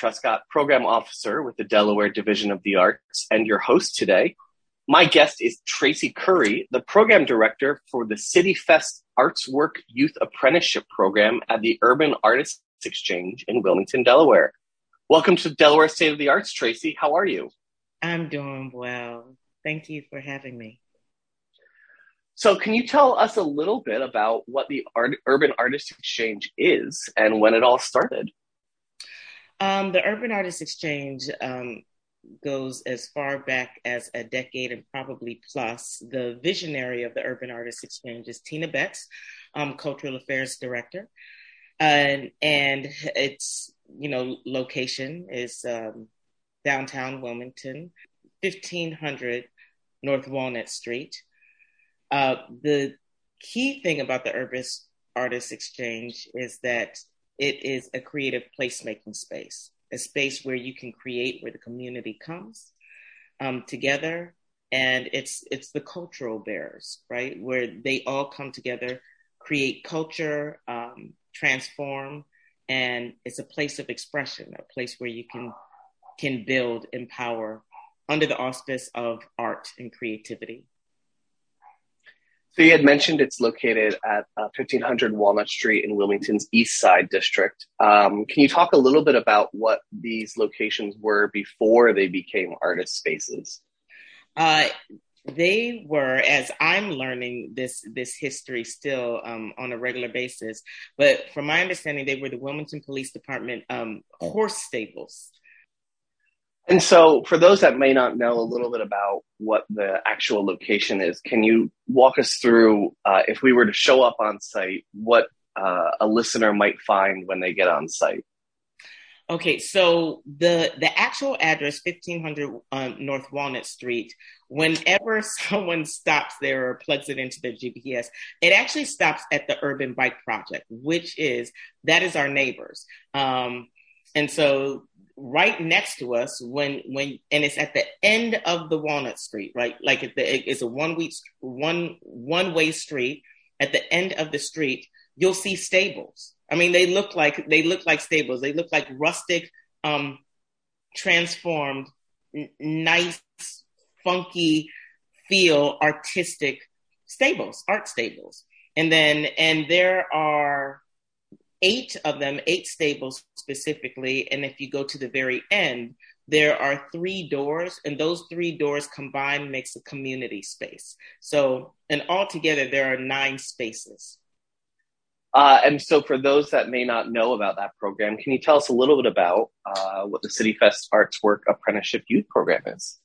Truscott, Program Officer with the Delaware Division of the Arts, and your host today. My guest is Traci Currie, the Program Director for the City Fest Arts Work Youth Apprenticeship Program at the Urban Artists Exchange in Wilmington, Delaware. Welcome to Delaware State of the Arts, Traci. How are you? I'm doing well. Thank you for having me. So, can you tell us a little bit about what the Art- Urban Artists Exchange is and when it all started? Um, the Urban Artists Exchange um, goes as far back as a decade and probably plus. The visionary of the Urban Artists Exchange is Tina Betz, um, Cultural Affairs Director. And, and its you know location is um, downtown Wilmington, 1500 North Walnut Street. Uh, the key thing about the Urban Artists Exchange is that it is a creative placemaking space, a space where you can create where the community comes um, together. And it's it's the cultural bearers, right? Where they all come together, create culture, um, transform, and it's a place of expression, a place where you can can build, empower under the auspice of art and creativity. So you had mentioned it's located at uh, 1500 Walnut Street in Wilmington's East Side district. Um, can you talk a little bit about what these locations were before they became artist spaces? Uh, they were, as I'm learning this this history still um, on a regular basis, but from my understanding, they were the Wilmington Police Department um, horse stables. And so, for those that may not know a little bit about what the actual location is, can you walk us through, uh, if we were to show up on site, what uh, a listener might find when they get on site? Okay, so the the actual address, fifteen hundred um, North Walnut Street. Whenever someone stops there or plugs it into their GPS, it actually stops at the Urban Bike Project, which is that is our neighbors. Um, and so right next to us when when and it's at the end of the Walnut Street, right? Like it, it's a one week one one way street. At the end of the street, you'll see stables. I mean, they look like they look like stables. They look like rustic, um, transformed, n- nice, funky, feel artistic stables, art stables. And then and there are eight of them, eight stables specifically. And if you go to the very end, there are three doors, and those three doors combined makes a community space. So, and altogether, there are nine spaces. Uh, and so, for those that may not know about that program, can you tell us a little bit about uh, what the City Fest Arts Work Apprenticeship Youth Program is?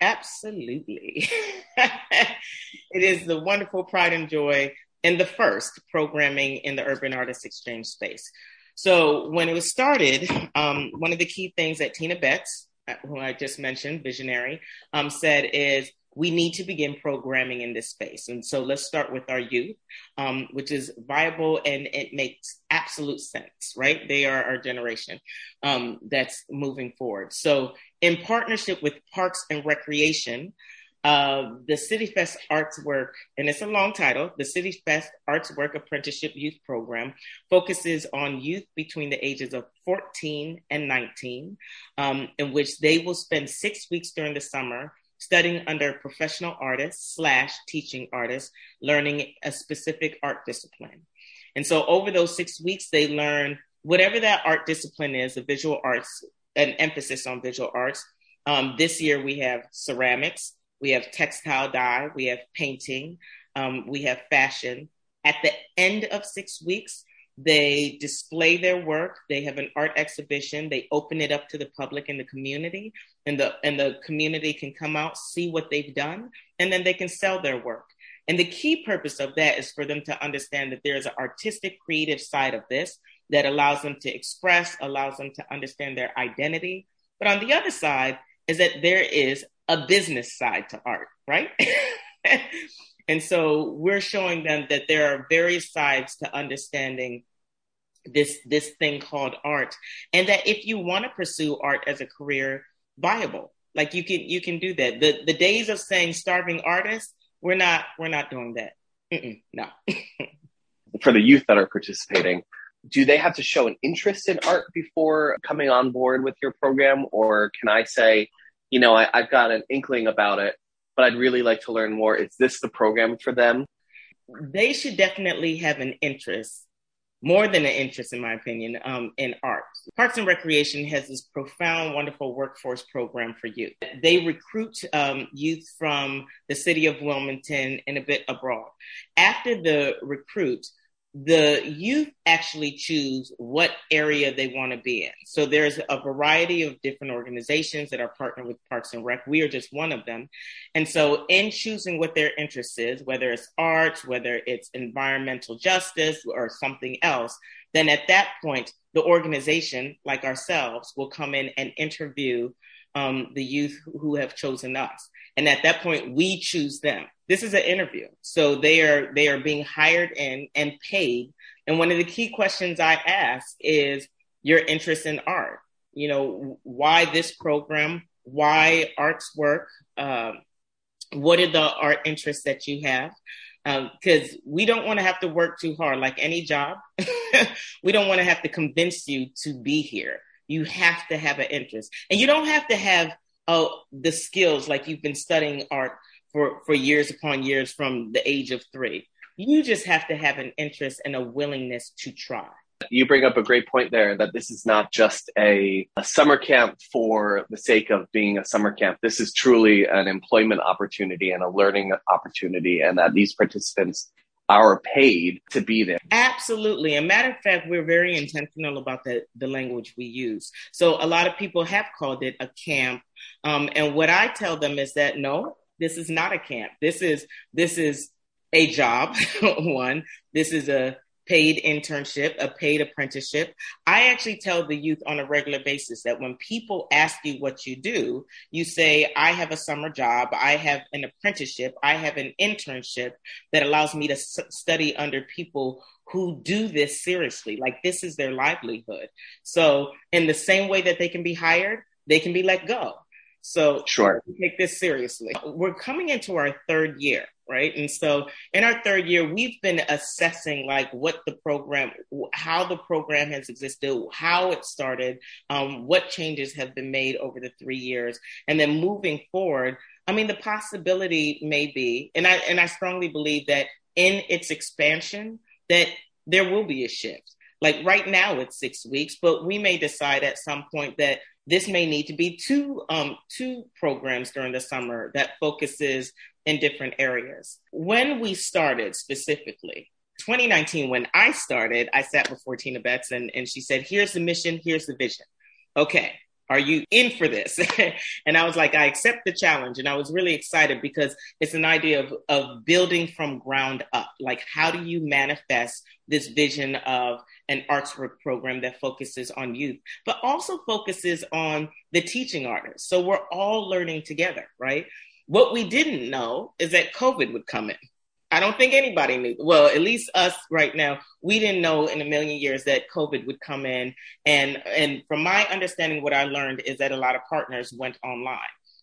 Absolutely. it is the wonderful pride and joy and the first programming in the Urban Artists Exchange space. So when it was started, um, one of the key things that Tina Betz, uh, who I just mentioned, visionary, um, said is we need to begin programming in this space. And so let's start with our youth, um, which is viable and it makes absolute sense, right? They are our generation um, that's moving forward. So, in partnership with Parks and Recreation, uh, the City Fest Arts Work, and it's a long title, the City Fest Arts Work Apprenticeship Youth Program focuses on youth between the ages of 14 and 19, um, in which they will spend six weeks during the summer studying under professional artists slash teaching artists, learning a specific art discipline. And so over those six weeks, they learn whatever that art discipline is, the visual arts, an emphasis on visual arts. Um, this year we have ceramics, we have textile dye, we have painting, um, we have fashion. At the end of six weeks, they display their work. They have an art exhibition. They open it up to the public and the community, and the and the community can come out, see what they've done, and then they can sell their work. And the key purpose of that is for them to understand that there is an artistic, creative side of this that allows them to express, allows them to understand their identity. But on the other side is that there is a business side to art, right? and so we're showing them that there are various sides to understanding this this thing called art and that if you want to pursue art as a career viable like you can you can do that the the days of saying starving artists we're not we're not doing that Mm-mm, no for the youth that are participating do they have to show an interest in art before coming on board with your program? Or can I say, you know, I, I've got an inkling about it, but I'd really like to learn more. Is this the program for them? They should definitely have an interest more than an interest, in my opinion, um, in art. Parks and Recreation has this profound, wonderful workforce program for youth. They recruit um, youth from the city of Wilmington and a bit abroad. After the recruit, the youth actually choose what area they want to be in. So there's a variety of different organizations that are partnered with Parks and Rec. We are just one of them. And so in choosing what their interest is, whether it's arts, whether it's environmental justice or something else, then at that point, the organization, like ourselves, will come in and interview um, the youth who have chosen us. And at that point, we choose them. This is an interview. So they are, they are being hired in and paid. And one of the key questions I ask is your interest in art. You know, why this program? Why arts work? Um, what are the art interests that you have? because um, we don't want to have to work too hard like any job we don't want to have to convince you to be here you have to have an interest and you don't have to have uh, the skills like you've been studying art for, for years upon years from the age of three. You just have to have an interest and a willingness to try. You bring up a great point there that this is not just a, a summer camp for the sake of being a summer camp. This is truly an employment opportunity and a learning opportunity, and that these participants are paid to be there. Absolutely. A matter of fact, we're very intentional about the, the language we use. So a lot of people have called it a camp. Um, and what I tell them is that no, this is not a camp. This is this is a job. one. This is a paid internship, a paid apprenticeship. I actually tell the youth on a regular basis that when people ask you what you do, you say, I have a summer job, I have an apprenticeship, I have an internship that allows me to s- study under people who do this seriously. Like this is their livelihood. So, in the same way that they can be hired, they can be let go. So, sure. take this seriously. We're coming into our third year right? And so in our third year, we've been assessing like what the program, how the program has existed, how it started, um, what changes have been made over the three years, and then moving forward. I mean, the possibility may be, and I and I strongly believe that in its expansion, that there will be a shift. Like right now, it's six weeks, but we may decide at some point that this may need to be two um, two programs during the summer that focuses in different areas. When we started specifically, 2019, when I started, I sat before Tina Betz and, and she said, Here's the mission, here's the vision. Okay, are you in for this? and I was like, I accept the challenge. And I was really excited because it's an idea of, of building from ground up. Like, how do you manifest this vision of an arts work program that focuses on youth, but also focuses on the teaching artists? So we're all learning together, right? What we didn't know is that COVID would come in. I don't think anybody knew. Well, at least us right now, we didn't know in a million years that COVID would come in. And and from my understanding, what I learned is that a lot of partners went online.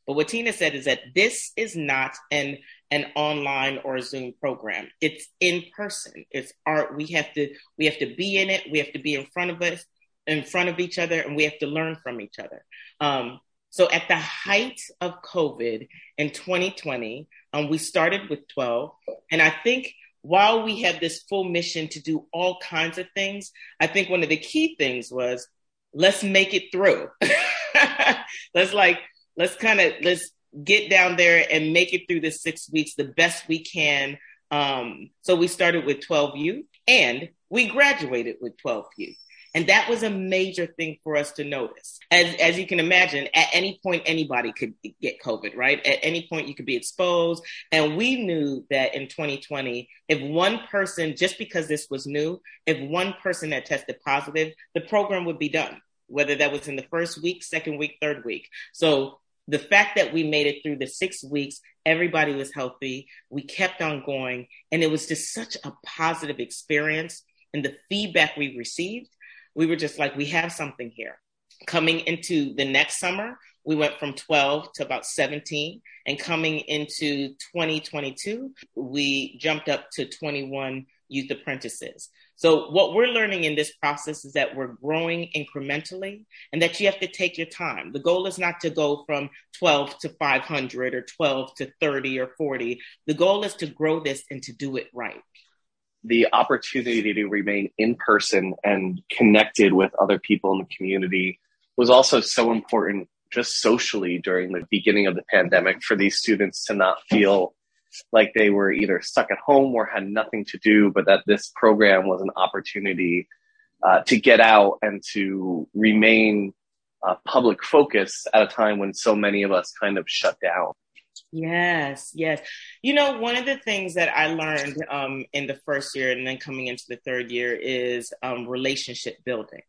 But what Tina said is that this is not an an online or a Zoom program. It's in person. It's art. We have to we have to be in it. We have to be in front of us, in front of each other, and we have to learn from each other. Um, so at the height of COVID in 2020, um, we started with 12. And I think while we had this full mission to do all kinds of things, I think one of the key things was let's make it through. let's like, let's kind of, let's get down there and make it through the six weeks the best we can. Um, so we started with 12 youth and we graduated with 12 youth. And that was a major thing for us to notice. As, as you can imagine, at any point, anybody could get COVID, right? At any point, you could be exposed. And we knew that in 2020, if one person, just because this was new, if one person had tested positive, the program would be done, whether that was in the first week, second week, third week. So the fact that we made it through the six weeks, everybody was healthy, we kept on going, and it was just such a positive experience. And the feedback we received we were just like, we have something here. Coming into the next summer, we went from 12 to about 17. And coming into 2022, we jumped up to 21 youth apprentices. So, what we're learning in this process is that we're growing incrementally and that you have to take your time. The goal is not to go from 12 to 500 or 12 to 30 or 40. The goal is to grow this and to do it right. The opportunity to remain in person and connected with other people in the community was also so important just socially during the beginning of the pandemic for these students to not feel like they were either stuck at home or had nothing to do, but that this program was an opportunity uh, to get out and to remain uh, public focus at a time when so many of us kind of shut down. Yes, yes. You know, one of the things that I learned um, in the first year and then coming into the third year is um, relationship building.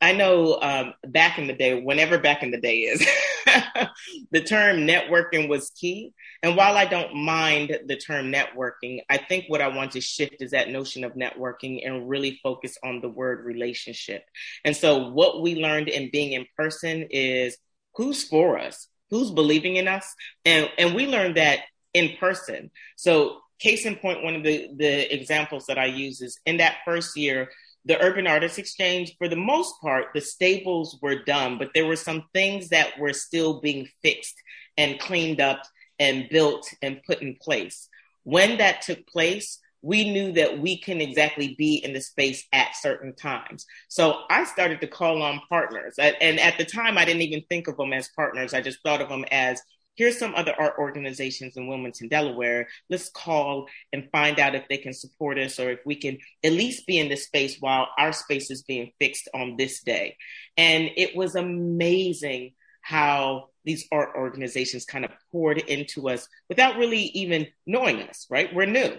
I know um, back in the day, whenever back in the day is, the term networking was key. And while I don't mind the term networking, I think what I want to shift is that notion of networking and really focus on the word relationship. And so, what we learned in being in person is who's for us, who's believing in us, and and we learned that in person. So, case in point, one of the the examples that I use is in that first year the Urban Artists Exchange, for the most part, the staples were done, but there were some things that were still being fixed and cleaned up and built and put in place. When that took place, we knew that we can exactly be in the space at certain times. So I started to call on partners. And at the time, I didn't even think of them as partners. I just thought of them as here's some other art organizations in Wilmington, Delaware. Let's call and find out if they can support us or if we can at least be in this space while our space is being fixed on this day. And it was amazing how these art organizations kind of poured into us without really even knowing us, right? We're new.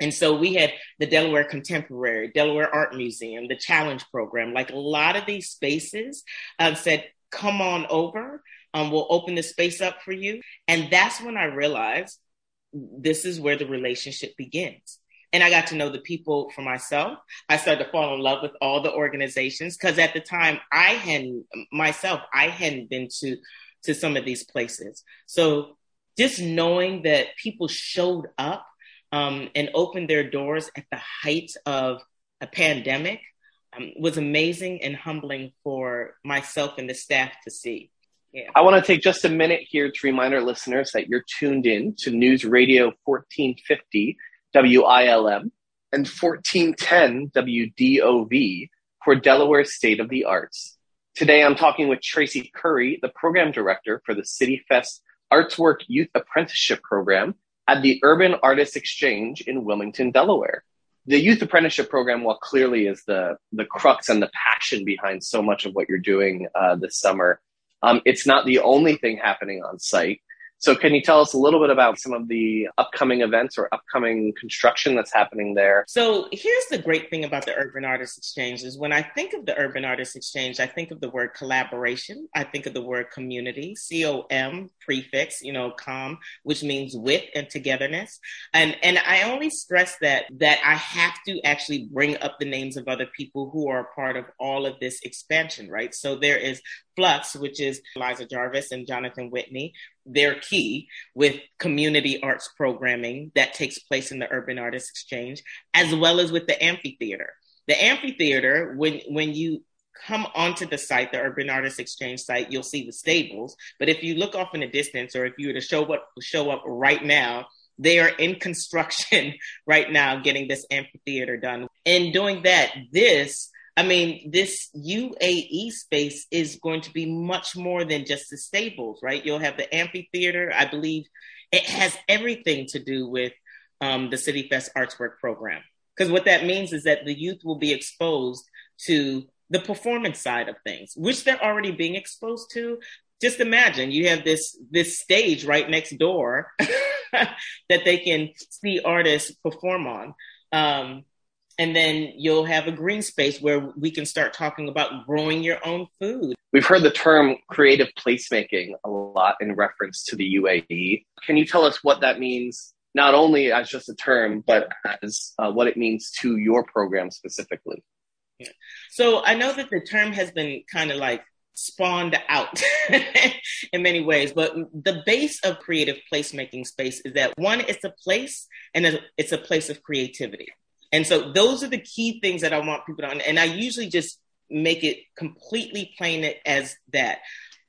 And so we had the Delaware Contemporary, Delaware Art Museum, the Challenge Program, like a lot of these spaces uh, said, come on over um, we'll open the space up for you. And that's when I realized this is where the relationship begins. And I got to know the people for myself. I started to fall in love with all the organizations because at the time I hadn't myself, I hadn't been to to some of these places. So just knowing that people showed up um, and opened their doors at the height of a pandemic um, was amazing and humbling for myself and the staff to see. Yeah. I want to take just a minute here to remind our listeners that you're tuned in to News Radio 1450 WILM and 1410 WDOV for Delaware State of the Arts. Today I'm talking with Traci Currie, the program director for the City Fest Artswork Youth Apprenticeship Program at the Urban Artists Exchange in Wilmington, Delaware. The youth apprenticeship program, while clearly is the the crux and the passion behind so much of what you're doing uh, this summer, um, it's not the only thing happening on site. So, can you tell us a little bit about some of the upcoming events or upcoming construction that's happening there? So, here's the great thing about the Urban Artists Exchange is when I think of the Urban Artists Exchange, I think of the word collaboration. I think of the word community, C O M prefix, you know, com, which means with and togetherness. And and I only stress that that I have to actually bring up the names of other people who are a part of all of this expansion, right? So there is Flux, which is Eliza Jarvis and Jonathan Whitney. They're key with community arts programming that takes place in the Urban Artists Exchange, as well as with the amphitheater. The amphitheater, when when you come onto the site, the Urban Artists Exchange site, you'll see the stables. But if you look off in the distance, or if you were to show up show up right now, they are in construction right now, getting this amphitheater done. In doing that, this I mean, this UAE space is going to be much more than just the stables, right? You'll have the amphitheater. I believe it has everything to do with um, the City Fest Artswork program. Because what that means is that the youth will be exposed to the performance side of things, which they're already being exposed to. Just imagine you have this this stage right next door that they can see artists perform on. Um, and then you'll have a green space where we can start talking about growing your own food. We've heard the term creative placemaking a lot in reference to the UAE. Can you tell us what that means, not only as just a term, but as uh, what it means to your program specifically? So I know that the term has been kind of like spawned out in many ways, but the base of creative placemaking space is that one, it's a place and it's a place of creativity. And so those are the key things that I want people to, and I usually just make it completely plain it as that.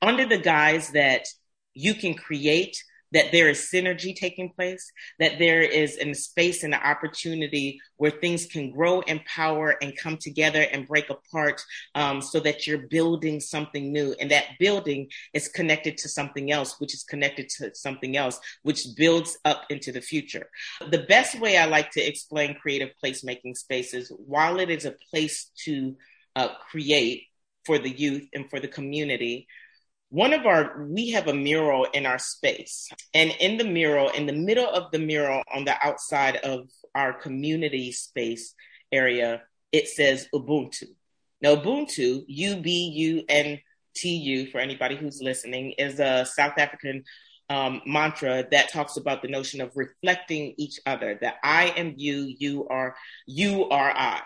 Under the guise that you can create that there is synergy taking place, that there is a space and an opportunity where things can grow, and power and come together and break apart um, so that you're building something new. And that building is connected to something else, which is connected to something else, which builds up into the future. The best way I like to explain creative placemaking spaces, while it is a place to uh, create for the youth and for the community, one of our we have a mural in our space. And in the mural in the middle of the mural on the outside of our community space area it says ubuntu. Now ubuntu u-b-u-n-t-u for anybody who's listening is a south african um, mantra that talks about the notion of reflecting each other that i am you you are you are i.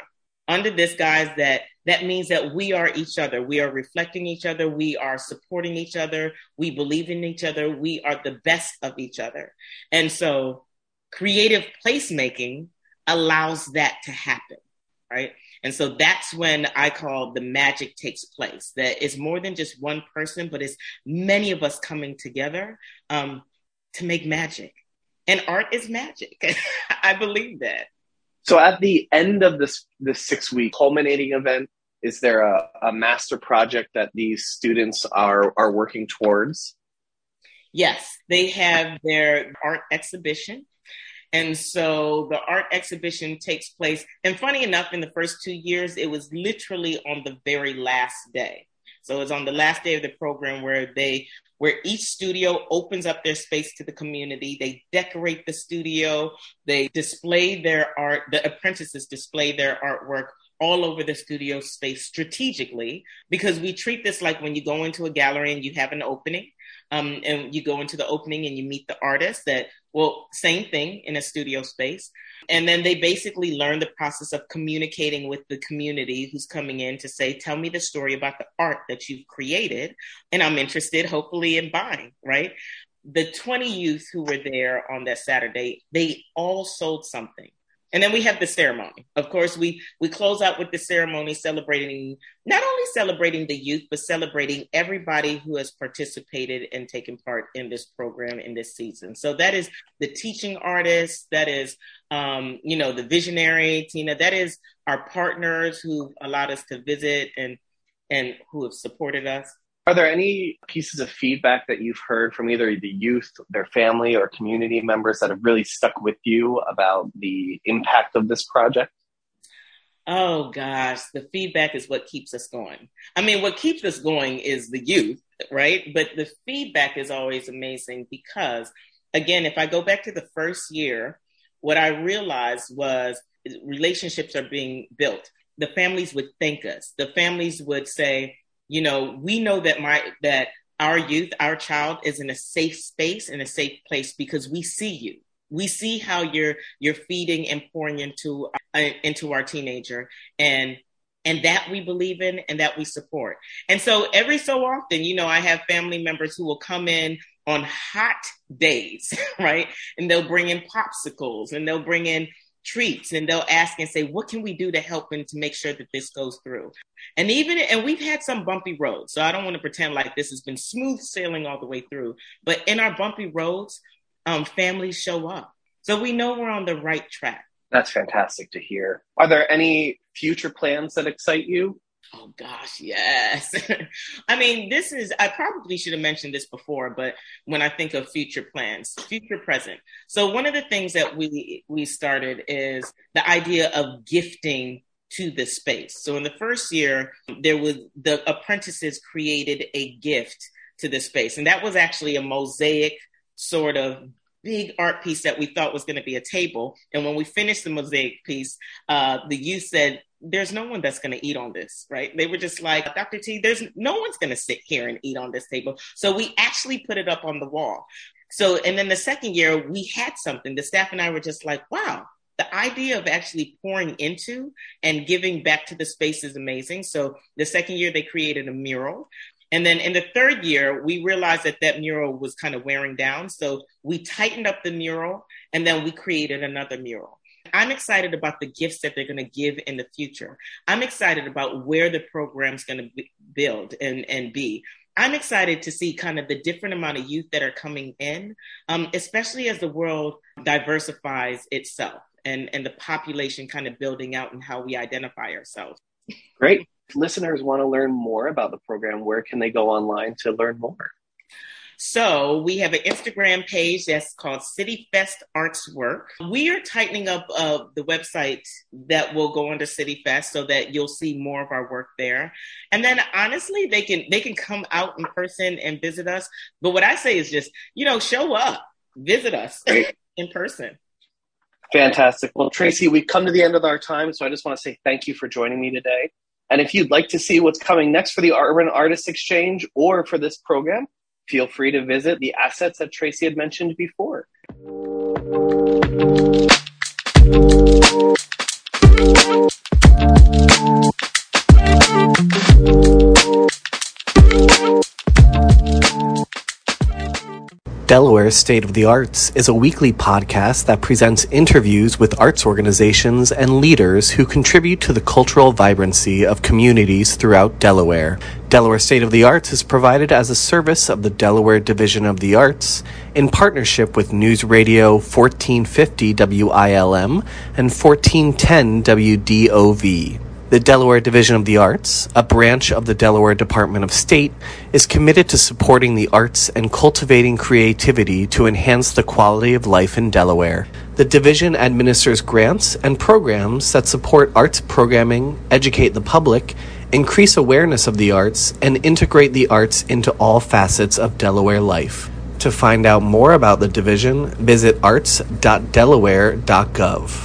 Under this guise that that means that we are each other. We are reflecting each other. We are supporting each other. We believe in each other. We are the best of each other. And so creative placemaking allows that to happen, right? And so that's when I call the magic takes place. That it's more than just one person, but it's many of us coming together um, to make magic. And art is magic. I believe that. So at the end of this this six week culminating event, is there a, a master project that these students are are working towards? Yes, they have their art exhibition. And so the art exhibition takes place. And funny enough, in the first two years, it was literally on the very last day. So it's on the last day of the program where they where each studio opens up their space to the community. They decorate the studio, they display their art, the apprentices display their artwork all over the studio space strategically because we treat this like when you go into a gallery and you have an opening um, and you go into the opening and you meet the artist that well same thing in a studio space. And then they basically learn the process of communicating with the community who's coming in to say tell me the story about the art that you've created and i'm interested hopefully in buying right? The 20 youth who were there on that saturday they all sold something and then we have the ceremony. Of course, we we close out with the ceremony celebrating not only celebrating the youth, but celebrating everybody who has participated and taken part in this program in this season. So that is the teaching artists, that is um, you know, the visionary, Tina, that is our partners who allowed us to visit and and who have supported us. Are there any pieces of feedback that you've heard from either the youth, their family, or community members that have really stuck with you about the impact of this project? Oh gosh, the feedback is what keeps us going. I mean, what keeps us going is the youth, right? But the feedback is always amazing because, again, if I go back to the first year, what I realized was relationships are being built. The families would thank us. The families would say, you know, we know that my that our youth, our child is in a safe space, in a safe place because we see you. We see how you're you're feeding and pouring into uh, into our teenager, and and that we believe in and that we support. And so every so often, you know, I have family members who will come in on hot days, right? And they'll bring in popsicles and they'll bring in treats and they'll ask and say, what can we do to help and to make sure that this goes through? And even, and we've had some bumpy roads. So I don't want to pretend like this has been smooth sailing all the way through, but in our bumpy roads, um, families show up. So we know we're on the right track. That's fantastic to hear. Are there any future plans that excite you? Oh gosh, yes. I mean, this is, I probably should have mentioned this before, but when I think of future plans, future present. So one of the things that we, we started is the idea of gifting to the space. So in the first year, there was the apprentices created a gift to the space. And that was actually a mosaic sort of big art piece that we thought was going to be a table. And when we finished the mosaic piece, uh, the youth said, there's no one that's going to eat on this, right? They were just like, Dr. T, there's no one's going to sit here and eat on this table. So we actually put it up on the wall. So, and then the second year we had something. The staff and I were just like, wow, the idea of actually pouring into and giving back to the space is amazing. So the second year they created a mural. And then in the third year, we realized that that mural was kind of wearing down. So we tightened up the mural and then we created another mural. I'm excited about the gifts that they're going to give in the future. I'm excited about where the program's going to build and, and be. I'm excited to see kind of the different amount of youth that are coming in, um, especially as the world diversifies itself and, and the population kind of building out and how we identify ourselves. Great. Listeners want to learn more about the program, where can they go online to learn more? So we have an Instagram page that's called City Fest Arts Work. We are tightening up uh, the website that will go under City Fest so that you'll see more of our work there. And then honestly, they can they can come out in person and visit us. But what I say is just you know show up, visit us in person. Fantastic. Well, Traci, we've come to the end of our time, so I just want to say thank you for joining me today. And if you'd like to see what's coming next for the Urban Artists Exchange or for this program, feel free to visit the assets that Traci had mentioned before. Delaware State of the Arts is a weekly podcast that presents interviews with arts organizations and leaders who contribute to the cultural vibrancy of communities throughout Delaware. Delaware State of the Arts is provided as a service of the Delaware Division of the Arts in partnership with News Radio 1450 WILM and 1410 WDOV. The Delaware Division of the Arts, a branch of the Delaware Department of State, is committed to supporting the arts and cultivating creativity to enhance the quality of life in Delaware. The division administers grants and programs that support arts programming, educate the public, increase awareness of the arts, and integrate the arts into all facets of Delaware life. To find out more about the division, visit arts.delaware.gov.